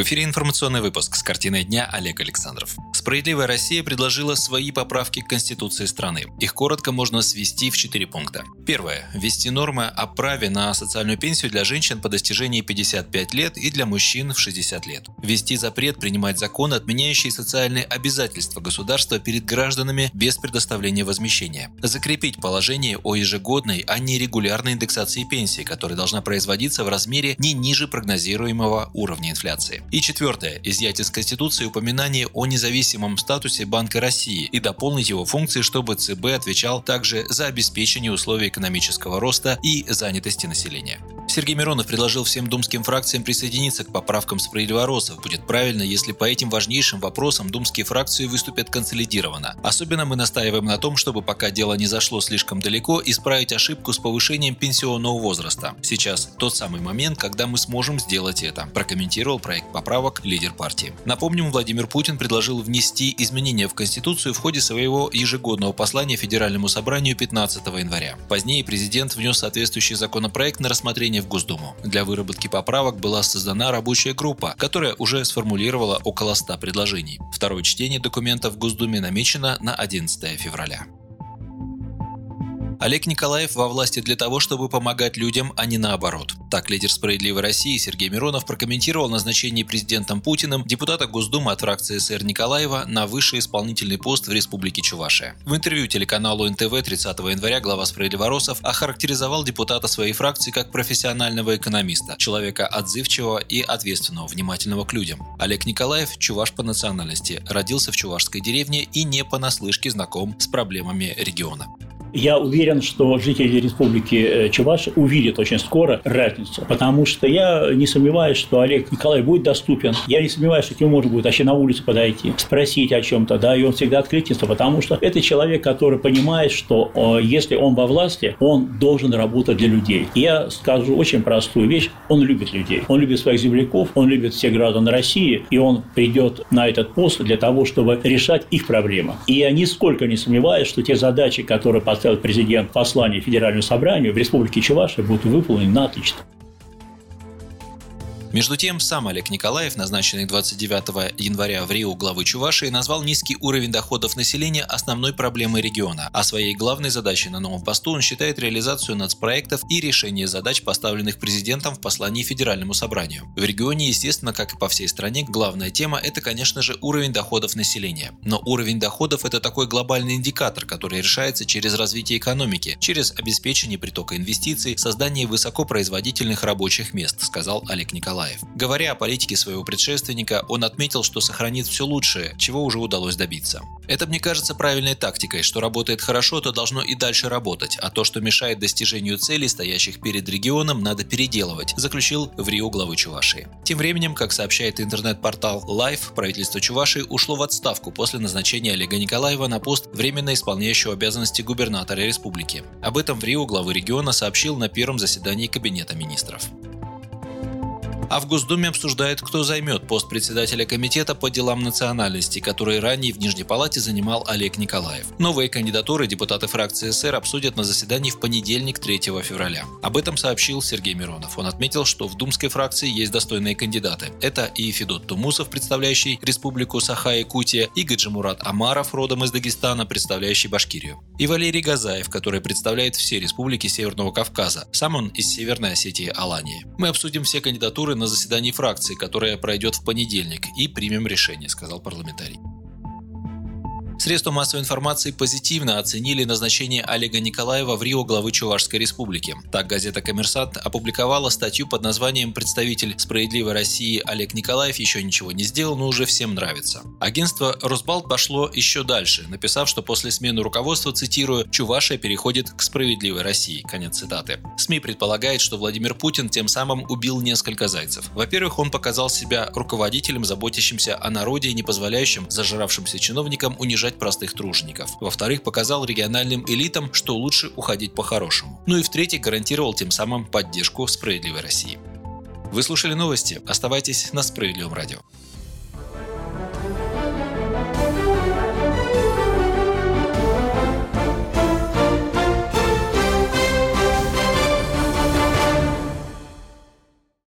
В эфире информационный выпуск с картиной дня Олег Александров. Справедливая Россия предложила свои поправки к Конституции страны. Их коротко можно свести в четыре пункта. Первое. Ввести нормы о праве на социальную пенсию для женщин по достижении 55 лет и для мужчин в 60 лет. Ввести запрет принимать закон, отменяющий социальные обязательства государства перед гражданами без предоставления возмещения. Закрепить положение о ежегодной, а не регулярной индексации пенсии, которая должна производиться в размере не ниже прогнозируемого уровня инфляции. И четвертое. Изъять из Конституции упоминание о независимом статусе Банка России и дополнить его функции, чтобы ЦБ отвечал также за обеспечение условий экономического роста и занятости населения. Сергей Миронов предложил всем думским фракциям присоединиться к поправкам справедливоросов. Будет правильно, если по этим важнейшим вопросам думские фракции выступят консолидированно. Особенно мы настаиваем на том, чтобы пока дело не зашло слишком далеко, исправить ошибку с повышением пенсионного возраста. Сейчас тот самый момент, когда мы сможем сделать это, прокомментировал проект поправок лидер партии. Напомним, Владимир Путин предложил внести изменения в Конституцию в ходе своего ежегодного послания Федеральному собранию 15 января. Позднее президент внес соответствующий законопроект на рассмотрение в Госдуму. Для выработки поправок была создана рабочая группа, которая уже сформулировала около 100 предложений. Второе чтение документа в Госдуме намечено на 11 февраля. Олег Николаев во власти для того, чтобы помогать людям, а не наоборот. Так лидер «Справедливой России» Сергей Миронов прокомментировал назначение президентом Путиным депутата Госдумы от фракции СР Николаева на высший исполнительный пост в Республике Чувашия. В интервью телеканалу НТВ 30 января глава «Справедливоросов» охарактеризовал депутата своей фракции как профессионального экономиста, человека отзывчивого и ответственного, внимательного к людям. Олег Николаев – чуваш по национальности, родился в чувашской деревне и не понаслышке знаком с проблемами региона. Я уверен, что жители Республики э, Чуваши увидят очень скоро разницу, потому что я не сомневаюсь, что Олег Николаевич будет доступен. Я не сомневаюсь, что к нему можно будет вообще на улице подойти, спросить о чем-то, да, и он всегда откликнется, потому что это человек, который понимает, что если он во власти, он должен работать для людей. я скажу очень простую вещь, он любит людей, он любит своих земляков, он любит всех граждан России, и он придет на этот пост для того, чтобы решать их проблемы. И я нисколько не сомневаюсь, что те задачи, которые поставил президент послание Федеральному собранию в Республике Чувашия будут выполнены на отлично. Между тем, сам Олег Николаев, назначенный 29 января в Рио главы Чувашии, назвал низкий уровень доходов населения основной проблемой региона, а своей главной задачей на новом посту он считает реализацию нацпроектов и решение задач, поставленных президентом в послании Федеральному собранию. В регионе, естественно, как и по всей стране, главная тема – это, конечно же, уровень доходов населения. Но уровень доходов – это такой глобальный индикатор, который решается через развитие экономики, через обеспечение притока инвестиций, создание высокопроизводительных рабочих мест, сказал Олег Николаев. Николаев. Говоря о политике своего предшественника, он отметил, что сохранит все лучшее, чего уже удалось добиться. Это, мне кажется, правильной тактикой, что работает хорошо, то должно и дальше работать, а то, что мешает достижению целей, стоящих перед регионом, надо переделывать, заключил в Рио главы Чувашии. Тем временем, как сообщает интернет-портал Life, правительство Чувашии ушло в отставку после назначения Олега Николаева на пост временно исполняющего обязанности губернатора республики. Об этом в Рио главы региона сообщил на первом заседании Кабинета министров. А в Госдуме обсуждают, кто займет пост председателя комитета по делам национальности, который ранее в Нижней Палате занимал Олег Николаев. Новые кандидатуры депутаты фракции СР обсудят на заседании в понедельник 3 февраля. Об этом сообщил Сергей Миронов. Он отметил, что в думской фракции есть достойные кандидаты. Это и Федот Тумусов, представляющий Республику Саха-Якутия, и Гаджимурат Амаров, родом из Дагестана, представляющий Башкирию. И Валерий Газаев, который представляет все республики Северного Кавказа. Сам он из Северной Осетии Алании. Мы обсудим все кандидатуры на заседании фракции, которое пройдет в понедельник, и примем решение, сказал парламентарий. Средства массовой информации позитивно оценили назначение Олега Николаева в Рио главы Чувашской республики. Так газета «Коммерсант» опубликовала статью под названием «Представитель справедливой России Олег Николаев еще ничего не сделал, но уже всем нравится». Агентство «Росбалт» пошло еще дальше, написав, что после смены руководства, цитирую, «Чувашия переходит к справедливой России». Конец цитаты. СМИ предполагает, что Владимир Путин тем самым убил несколько зайцев. Во-первых, он показал себя руководителем, заботящимся о народе и не позволяющим зажравшимся чиновникам унижать уничтожать простых тружеников. Во-вторых, показал региональным элитам, что лучше уходить по-хорошему. Ну и в-третьих, гарантировал тем самым поддержку справедливой России. Вы слушали новости. Оставайтесь на Справедливом радио.